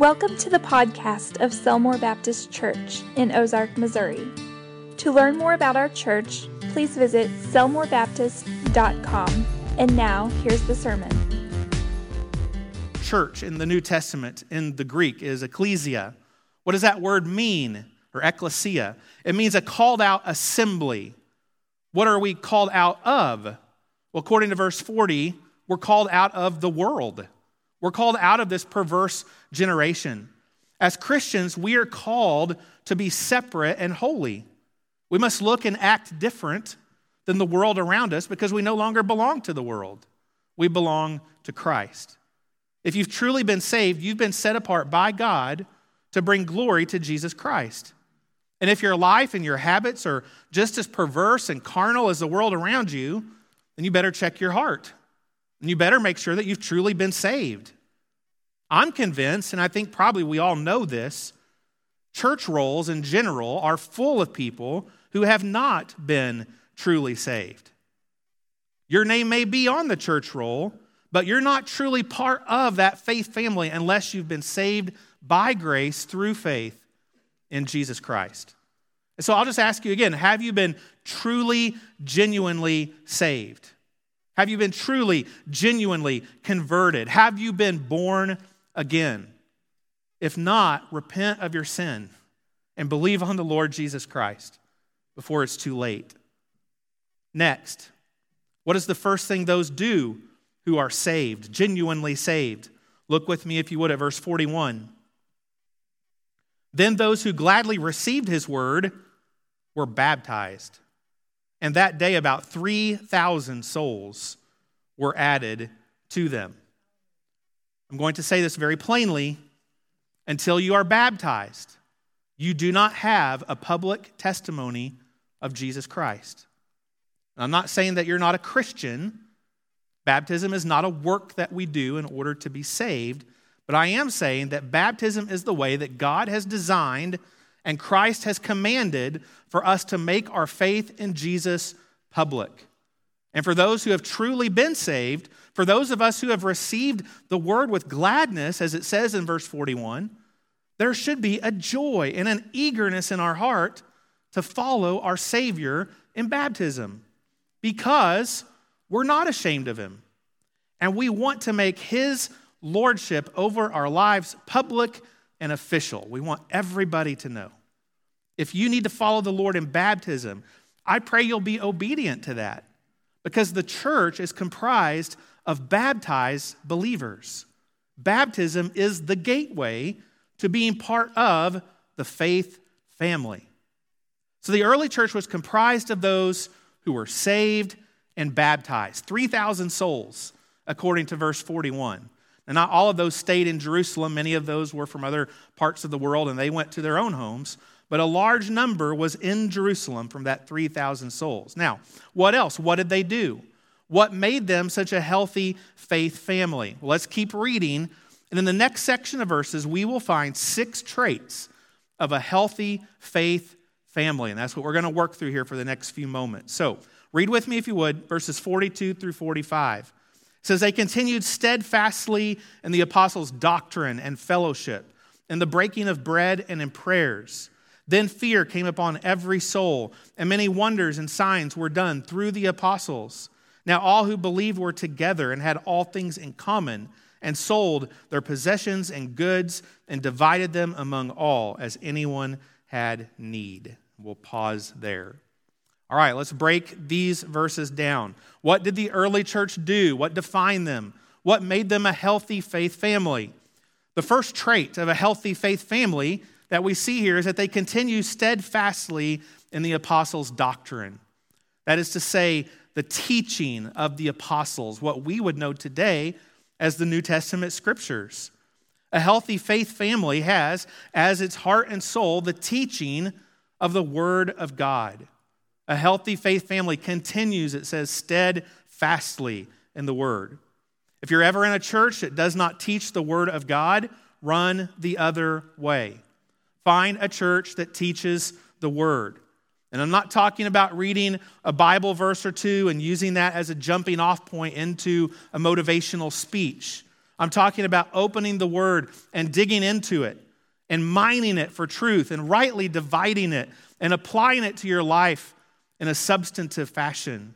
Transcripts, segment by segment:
Welcome to the podcast of Selmore Baptist Church in Ozark, Missouri. To learn more about our church, please visit selmorebaptist.com. And now, here's the sermon. Church in the New Testament in the Greek is ecclesia. What does that word mean? Or ecclesia? It means a called out assembly. What are we called out of? Well, according to verse 40, we're called out of the world. We're called out of this perverse generation. As Christians, we are called to be separate and holy. We must look and act different than the world around us because we no longer belong to the world. We belong to Christ. If you've truly been saved, you've been set apart by God to bring glory to Jesus Christ. And if your life and your habits are just as perverse and carnal as the world around you, then you better check your heart. And you better make sure that you've truly been saved. I'm convinced, and I think probably we all know this, church rolls in general are full of people who have not been truly saved. Your name may be on the church roll, but you're not truly part of that faith family unless you've been saved by grace through faith in Jesus Christ. And so I'll just ask you again have you been truly, genuinely saved? Have you been truly, genuinely converted? Have you been born again? If not, repent of your sin and believe on the Lord Jesus Christ before it's too late. Next, what is the first thing those do who are saved, genuinely saved? Look with me, if you would, at verse 41. Then those who gladly received his word were baptized. And that day, about 3,000 souls were added to them. I'm going to say this very plainly until you are baptized, you do not have a public testimony of Jesus Christ. I'm not saying that you're not a Christian. Baptism is not a work that we do in order to be saved, but I am saying that baptism is the way that God has designed and Christ has commanded for us to make our faith in Jesus public. And for those who have truly been saved, for those of us who have received the word with gladness, as it says in verse 41, there should be a joy and an eagerness in our heart to follow our Savior in baptism because we're not ashamed of Him. And we want to make His lordship over our lives public and official. We want everybody to know. If you need to follow the Lord in baptism, I pray you'll be obedient to that because the church is comprised of baptized believers. Baptism is the gateway to being part of the faith family. So the early church was comprised of those who were saved and baptized 3,000 souls, according to verse 41. And not all of those stayed in Jerusalem. Many of those were from other parts of the world and they went to their own homes. But a large number was in Jerusalem from that 3,000 souls. Now, what else? What did they do? What made them such a healthy faith family? Well, let's keep reading. And in the next section of verses, we will find six traits of a healthy faith family. And that's what we're going to work through here for the next few moments. So, read with me if you would, verses 42 through 45 says they continued steadfastly in the apostles' doctrine and fellowship, in the breaking of bread and in prayers. Then fear came upon every soul, and many wonders and signs were done through the apostles. Now all who believed were together and had all things in common, and sold their possessions and goods, and divided them among all as anyone had need. We'll pause there. All right, let's break these verses down. What did the early church do? What defined them? What made them a healthy faith family? The first trait of a healthy faith family that we see here is that they continue steadfastly in the apostles' doctrine. That is to say, the teaching of the apostles, what we would know today as the New Testament scriptures. A healthy faith family has as its heart and soul the teaching of the Word of God. A healthy faith family continues, it says, steadfastly in the word. If you're ever in a church that does not teach the word of God, run the other way. Find a church that teaches the word. And I'm not talking about reading a Bible verse or two and using that as a jumping off point into a motivational speech. I'm talking about opening the word and digging into it and mining it for truth and rightly dividing it and applying it to your life in a substantive fashion.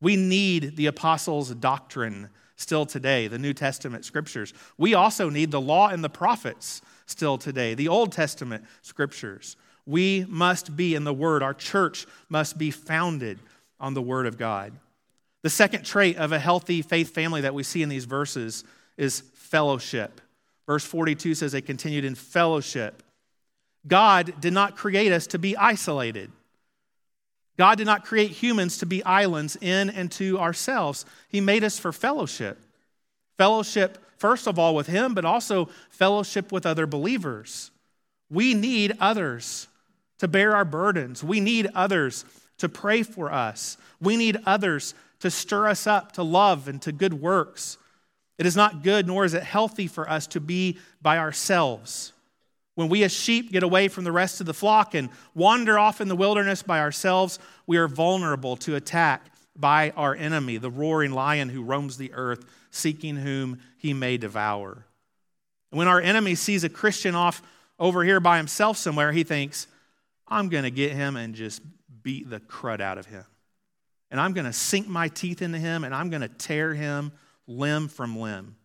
We need the apostles' doctrine still today, the New Testament scriptures. We also need the law and the prophets still today, the Old Testament scriptures. We must be in the Word. Our church must be founded on the Word of God. The second trait of a healthy faith family that we see in these verses is fellowship. Verse 42 says they continued in fellowship. God did not create us to be isolated. God did not create humans to be islands in and to ourselves. He made us for fellowship. Fellowship, first of all, with Him, but also fellowship with other believers. We need others to bear our burdens. We need others to pray for us. We need others to stir us up to love and to good works. It is not good, nor is it healthy for us to be by ourselves. When we as sheep get away from the rest of the flock and wander off in the wilderness by ourselves, we are vulnerable to attack by our enemy, the roaring lion who roams the earth, seeking whom he may devour. when our enemy sees a Christian off over here by himself somewhere, he thinks, I'm going to get him and just beat the crud out of him. And I'm going to sink my teeth into him and I'm going to tear him limb from limb.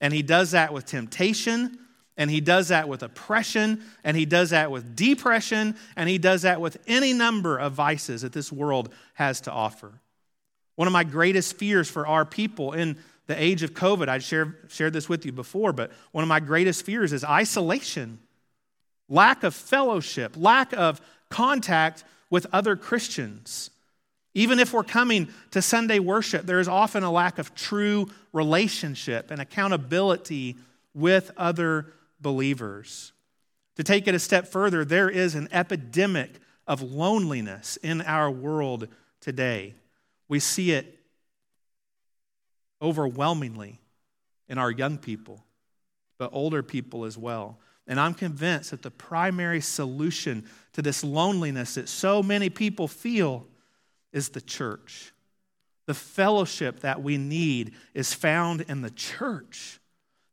And he does that with temptation and he does that with oppression, and he does that with depression, and he does that with any number of vices that this world has to offer. One of my greatest fears for our people in the age of COVID, I shared, shared this with you before, but one of my greatest fears is isolation, lack of fellowship, lack of contact with other Christians. Even if we're coming to Sunday worship, there is often a lack of true relationship and accountability with other believers. To take it a step further, there is an epidemic of loneliness in our world today. We see it overwhelmingly in our young people, but older people as well. And I'm convinced that the primary solution to this loneliness that so many people feel is the church. The fellowship that we need is found in the church.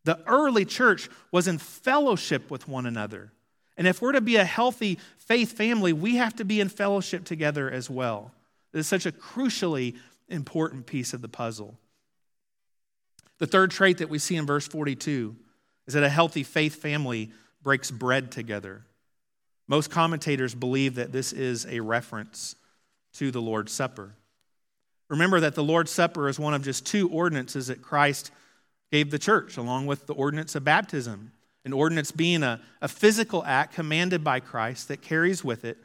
The early church was in fellowship with one another. And if we're to be a healthy faith family, we have to be in fellowship together as well. It is such a crucially important piece of the puzzle. The third trait that we see in verse 42 is that a healthy faith family breaks bread together. Most commentators believe that this is a reference to the Lord's Supper. Remember that the Lord's Supper is one of just two ordinances that Christ gave the church, along with the ordinance of baptism. An ordinance being a, a physical act commanded by Christ that carries with it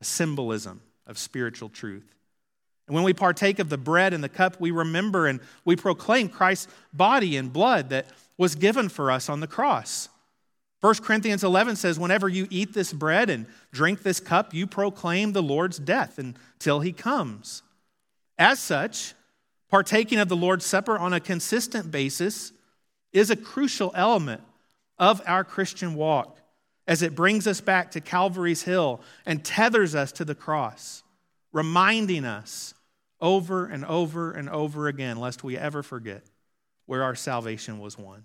a symbolism of spiritual truth. And when we partake of the bread and the cup, we remember and we proclaim Christ's body and blood that was given for us on the cross. 1 Corinthians 11 says, Whenever you eat this bread and drink this cup, you proclaim the Lord's death until he comes. As such, partaking of the Lord's Supper on a consistent basis is a crucial element of our Christian walk as it brings us back to Calvary's Hill and tethers us to the cross, reminding us over and over and over again, lest we ever forget where our salvation was won.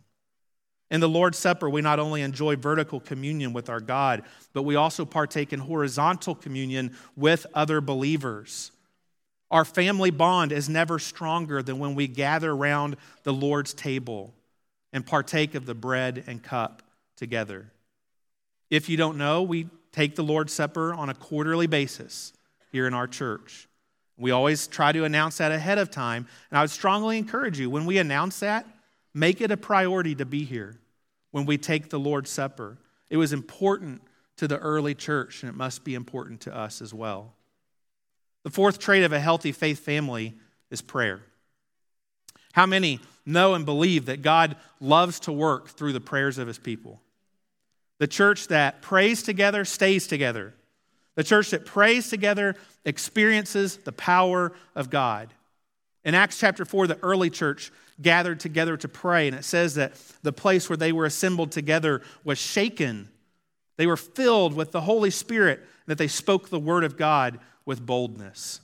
In the Lord's Supper, we not only enjoy vertical communion with our God, but we also partake in horizontal communion with other believers. Our family bond is never stronger than when we gather around the Lord's table and partake of the bread and cup together. If you don't know, we take the Lord's Supper on a quarterly basis here in our church. We always try to announce that ahead of time. And I would strongly encourage you, when we announce that, make it a priority to be here when we take the Lord's Supper. It was important to the early church, and it must be important to us as well. The fourth trait of a healthy faith family is prayer. How many know and believe that God loves to work through the prayers of his people? The church that prays together stays together. The church that prays together experiences the power of God. In Acts chapter 4, the early church gathered together to pray, and it says that the place where they were assembled together was shaken. They were filled with the Holy Spirit, that they spoke the word of God with boldness.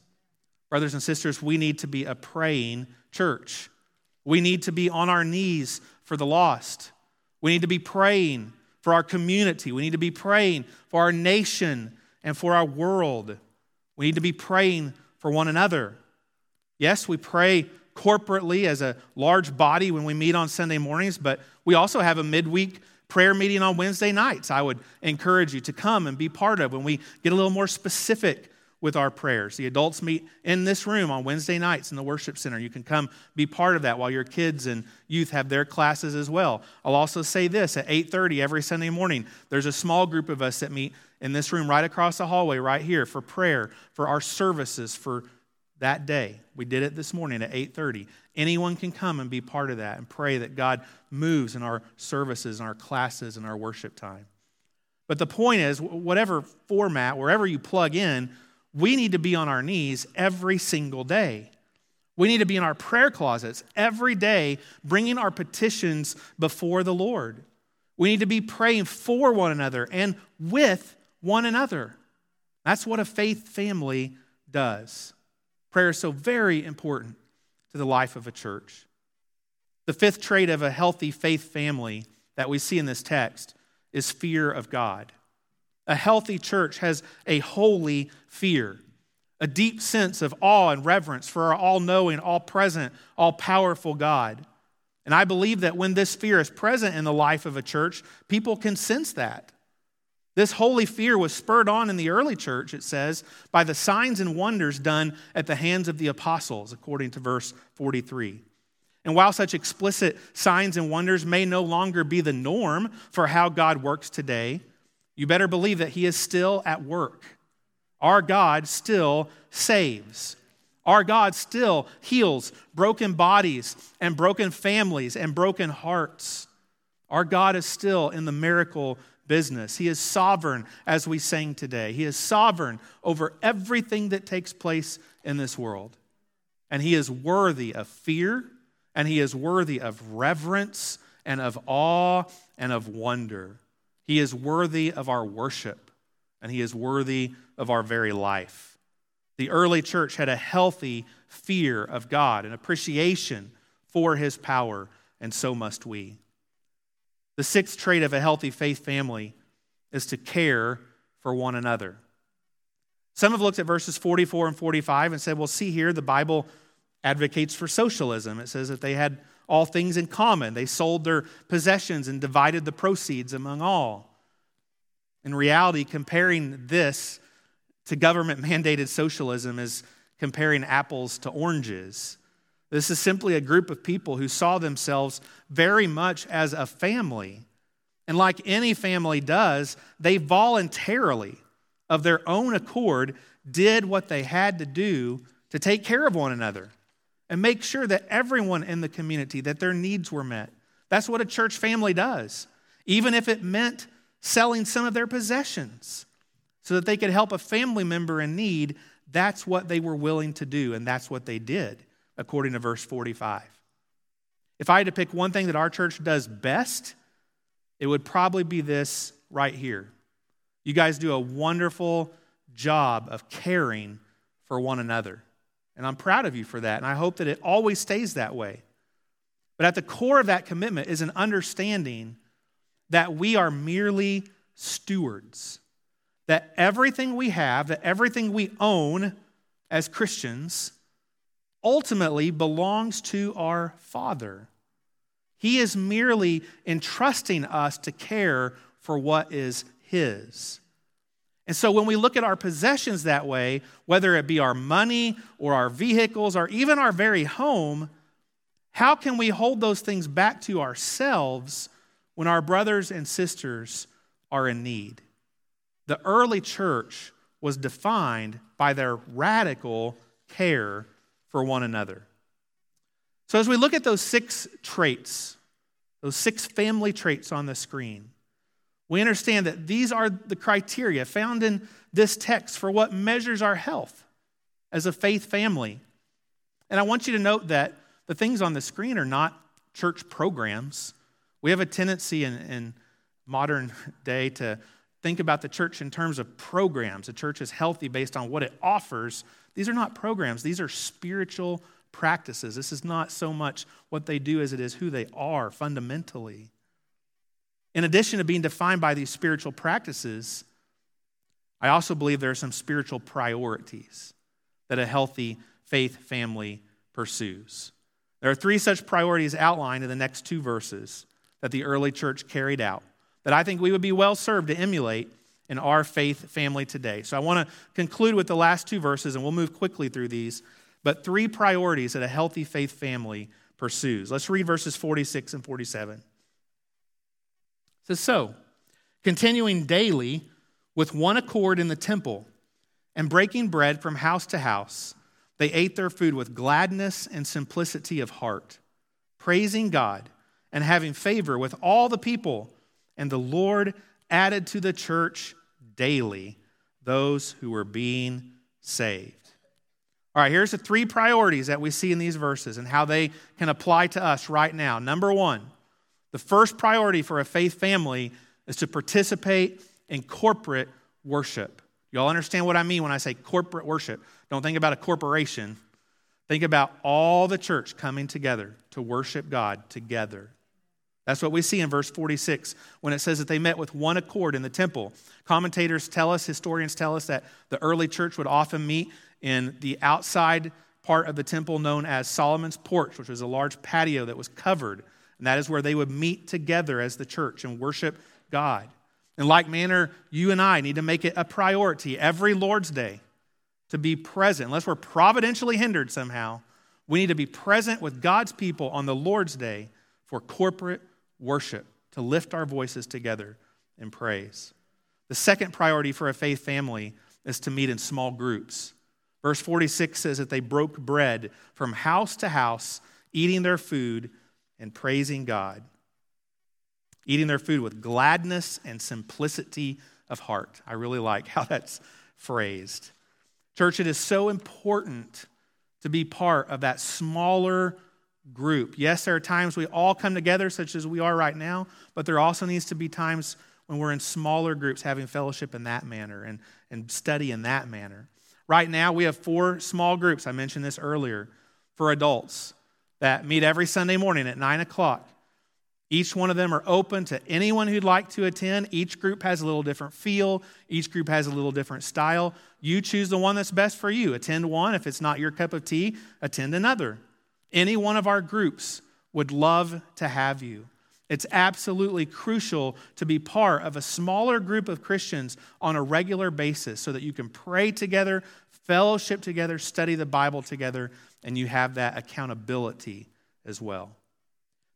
Brothers and sisters, we need to be a praying church. We need to be on our knees for the lost. We need to be praying for our community. We need to be praying for our nation and for our world. We need to be praying for one another. Yes, we pray corporately as a large body when we meet on Sunday mornings, but we also have a midweek prayer meeting on Wednesday nights. I would encourage you to come and be part of when we get a little more specific with our prayers. The adults meet in this room on Wednesday nights in the worship center. You can come be part of that while your kids and youth have their classes as well. I'll also say this at 8:30 every Sunday morning, there's a small group of us that meet in this room right across the hallway right here for prayer, for our services for that day. We did it this morning at 8:30. Anyone can come and be part of that and pray that God moves in our services and our classes and our worship time. But the point is, whatever format, wherever you plug in, we need to be on our knees every single day. We need to be in our prayer closets every day, bringing our petitions before the Lord. We need to be praying for one another and with one another. That's what a faith family does. Prayer is so very important to the life of a church. The fifth trait of a healthy faith family that we see in this text is fear of God. A healthy church has a holy fear, a deep sense of awe and reverence for our all knowing, all present, all powerful God. And I believe that when this fear is present in the life of a church, people can sense that. This holy fear was spurred on in the early church, it says, by the signs and wonders done at the hands of the apostles, according to verse 43. And while such explicit signs and wonders may no longer be the norm for how God works today, you better believe that He is still at work. Our God still saves. Our God still heals broken bodies and broken families and broken hearts. Our God is still in the miracle business. He is sovereign, as we sang today. He is sovereign over everything that takes place in this world. And He is worthy of fear, and He is worthy of reverence, and of awe, and of wonder. He is worthy of our worship, and He is worthy of our very life. The early church had a healthy fear of God, an appreciation for His power, and so must we. The sixth trait of a healthy faith family is to care for one another. Some have looked at verses 44 and 45 and said, well, see here, the Bible advocates for socialism. It says that they had all things in common. They sold their possessions and divided the proceeds among all. In reality, comparing this to government mandated socialism is comparing apples to oranges. This is simply a group of people who saw themselves very much as a family. And like any family does, they voluntarily, of their own accord, did what they had to do to take care of one another and make sure that everyone in the community that their needs were met. That's what a church family does. Even if it meant selling some of their possessions so that they could help a family member in need, that's what they were willing to do and that's what they did according to verse 45. If I had to pick one thing that our church does best, it would probably be this right here. You guys do a wonderful job of caring for one another. And I'm proud of you for that. And I hope that it always stays that way. But at the core of that commitment is an understanding that we are merely stewards. That everything we have, that everything we own as Christians, ultimately belongs to our Father. He is merely entrusting us to care for what is His. And so when we look at our possessions that way, whether it be our money or our vehicles or even our very home, how can we hold those things back to ourselves when our brothers and sisters are in need? The early church was defined by their radical care for one another. So, as we look at those six traits, those six family traits on the screen, we understand that these are the criteria found in this text for what measures our health as a faith family. And I want you to note that the things on the screen are not church programs. We have a tendency in, in modern day to think about the church in terms of programs. The church is healthy based on what it offers. These are not programs, these are spiritual practices. This is not so much what they do as it is who they are fundamentally. In addition to being defined by these spiritual practices, I also believe there are some spiritual priorities that a healthy faith family pursues. There are three such priorities outlined in the next two verses that the early church carried out that I think we would be well served to emulate in our faith family today. So I want to conclude with the last two verses, and we'll move quickly through these. But three priorities that a healthy faith family pursues. Let's read verses 46 and 47. It says, So, continuing daily with one accord in the temple and breaking bread from house to house, they ate their food with gladness and simplicity of heart, praising God and having favor with all the people. And the Lord added to the church daily those who were being saved. All right, here's the three priorities that we see in these verses and how they can apply to us right now. Number one, the first priority for a faith family is to participate in corporate worship. Y'all understand what I mean when I say corporate worship? Don't think about a corporation. Think about all the church coming together to worship God together. That's what we see in verse 46 when it says that they met with one accord in the temple. Commentators tell us, historians tell us, that the early church would often meet in the outside part of the temple known as Solomon's porch, which was a large patio that was covered. And that is where they would meet together as the church and worship God. In like manner, you and I need to make it a priority every Lord's Day to be present. Unless we're providentially hindered somehow, we need to be present with God's people on the Lord's Day for corporate worship, to lift our voices together in praise. The second priority for a faith family is to meet in small groups. Verse 46 says that they broke bread from house to house, eating their food and praising God, eating their food with gladness and simplicity of heart. I really like how that's phrased. Church, it is so important to be part of that smaller group. Yes, there are times we all come together, such as we are right now, but there also needs to be times when we're in smaller groups having fellowship in that manner and, and study in that manner. Right now, we have four small groups. I mentioned this earlier for adults that meet every Sunday morning at 9 o'clock. Each one of them are open to anyone who'd like to attend. Each group has a little different feel, each group has a little different style. You choose the one that's best for you. Attend one. If it's not your cup of tea, attend another. Any one of our groups would love to have you. It's absolutely crucial to be part of a smaller group of Christians on a regular basis so that you can pray together, fellowship together, study the Bible together, and you have that accountability as well.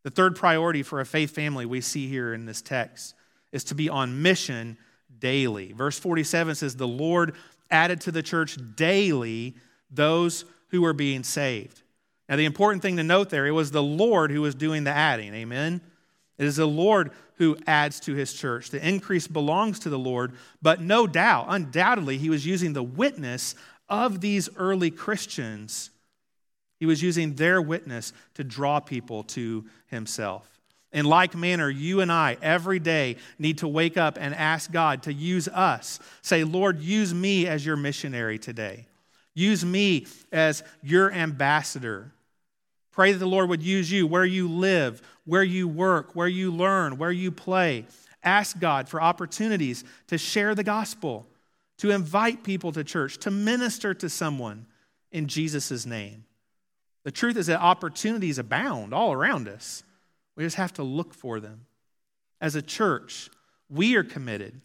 The third priority for a faith family we see here in this text is to be on mission daily. Verse 47 says, The Lord added to the church daily those who are being saved. Now, the important thing to note there, it was the Lord who was doing the adding. Amen? It is the Lord who adds to his church. The increase belongs to the Lord, but no doubt, undoubtedly, he was using the witness of these early Christians. He was using their witness to draw people to himself. In like manner, you and I every day need to wake up and ask God to use us. Say, Lord, use me as your missionary today. Use me as your ambassador. Pray that the Lord would use you where you live, where you work, where you learn, where you play. Ask God for opportunities to share the gospel, to invite people to church, to minister to someone in Jesus' name. The truth is that opportunities abound all around us. We just have to look for them. As a church, we are committed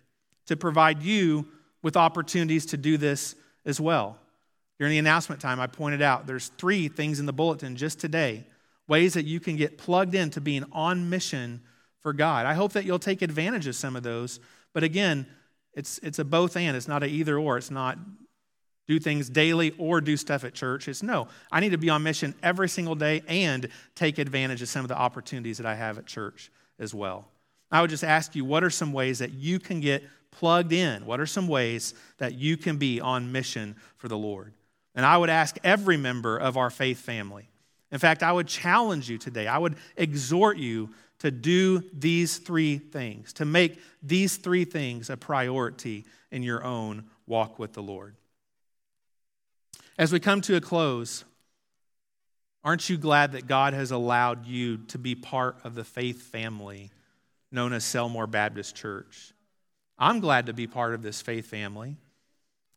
to provide you with opportunities to do this as well. During the announcement time, I pointed out there's three things in the bulletin just today ways that you can get plugged into being on mission for God. I hope that you'll take advantage of some of those. But again, it's, it's a both and. It's not a either or. It's not do things daily or do stuff at church. It's no, I need to be on mission every single day and take advantage of some of the opportunities that I have at church as well. I would just ask you, what are some ways that you can get plugged in? What are some ways that you can be on mission for the Lord? And I would ask every member of our faith family. In fact, I would challenge you today. I would exhort you to do these three things, to make these three things a priority in your own walk with the Lord. As we come to a close, Aren't you glad that God has allowed you to be part of the faith family known as Selmore Baptist Church? I'm glad to be part of this faith family.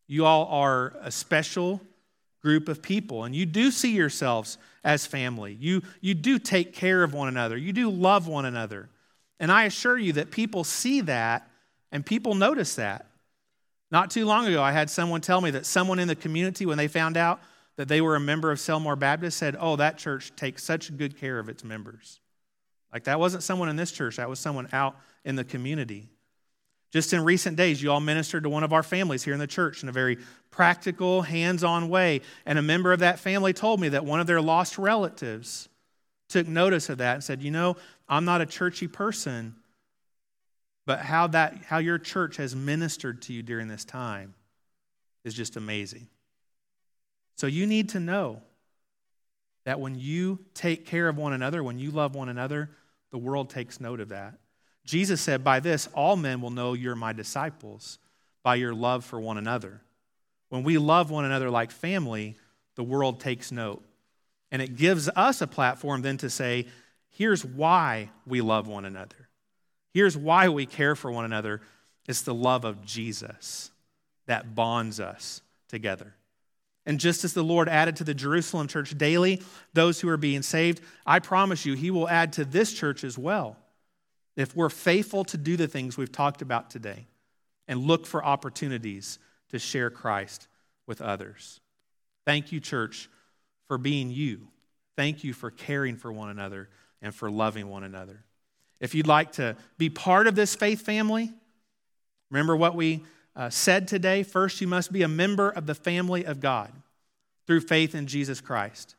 You all are a special group of people, and you do see yourselves as family. You, you do take care of one another, you do love one another. And I assure you that people see that and people notice that. Not too long ago, I had someone tell me that someone in the community, when they found out that they were a member of Selmore Baptist, said, Oh, that church takes such good care of its members. Like that wasn't someone in this church, that was someone out in the community. Just in recent days, you all ministered to one of our families here in the church in a very practical, hands on way. And a member of that family told me that one of their lost relatives took notice of that and said, You know, I'm not a churchy person, but how, that, how your church has ministered to you during this time is just amazing. So you need to know that when you take care of one another, when you love one another, the world takes note of that. Jesus said, By this, all men will know you're my disciples, by your love for one another. When we love one another like family, the world takes note. And it gives us a platform then to say, Here's why we love one another. Here's why we care for one another it's the love of Jesus that bonds us together. And just as the Lord added to the Jerusalem church daily those who are being saved, I promise you, He will add to this church as well if we're faithful to do the things we've talked about today and look for opportunities to share Christ with others. Thank you, church, for being you. Thank you for caring for one another and for loving one another. If you'd like to be part of this faith family, remember what we uh, said today. First, you must be a member of the family of God through faith in Jesus Christ.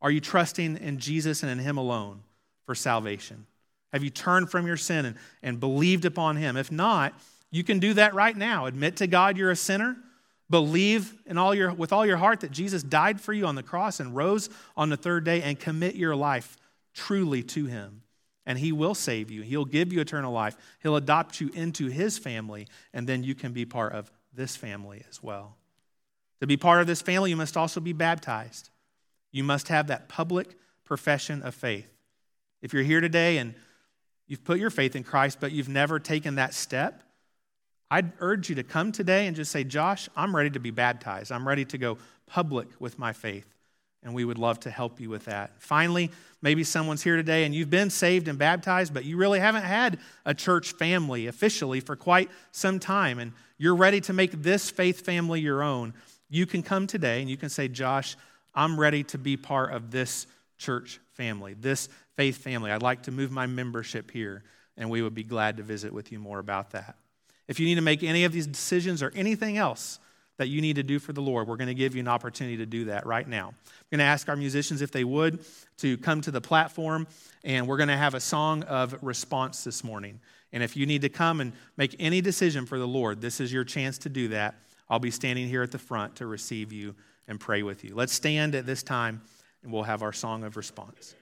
Are you trusting in Jesus and in Him alone for salvation? Have you turned from your sin and, and believed upon Him? If not, you can do that right now. Admit to God you're a sinner. Believe in all your, with all your heart that Jesus died for you on the cross and rose on the third day, and commit your life truly to Him. And He will save you. He'll give you eternal life. He'll adopt you into His family, and then you can be part of this family as well. To be part of this family, you must also be baptized. You must have that public profession of faith. If you're here today and You've put your faith in Christ, but you've never taken that step. I'd urge you to come today and just say, Josh, I'm ready to be baptized. I'm ready to go public with my faith. And we would love to help you with that. Finally, maybe someone's here today and you've been saved and baptized, but you really haven't had a church family officially for quite some time. And you're ready to make this faith family your own. You can come today and you can say, Josh, I'm ready to be part of this church family, this faith family. I'd like to move my membership here, and we would be glad to visit with you more about that. If you need to make any of these decisions or anything else that you need to do for the Lord, we're going to give you an opportunity to do that right now. I'm going to ask our musicians if they would to come to the platform, and we're going to have a song of response this morning. And if you need to come and make any decision for the Lord, this is your chance to do that. I'll be standing here at the front to receive you and pray with you. Let's stand at this time, and we'll have our song of response.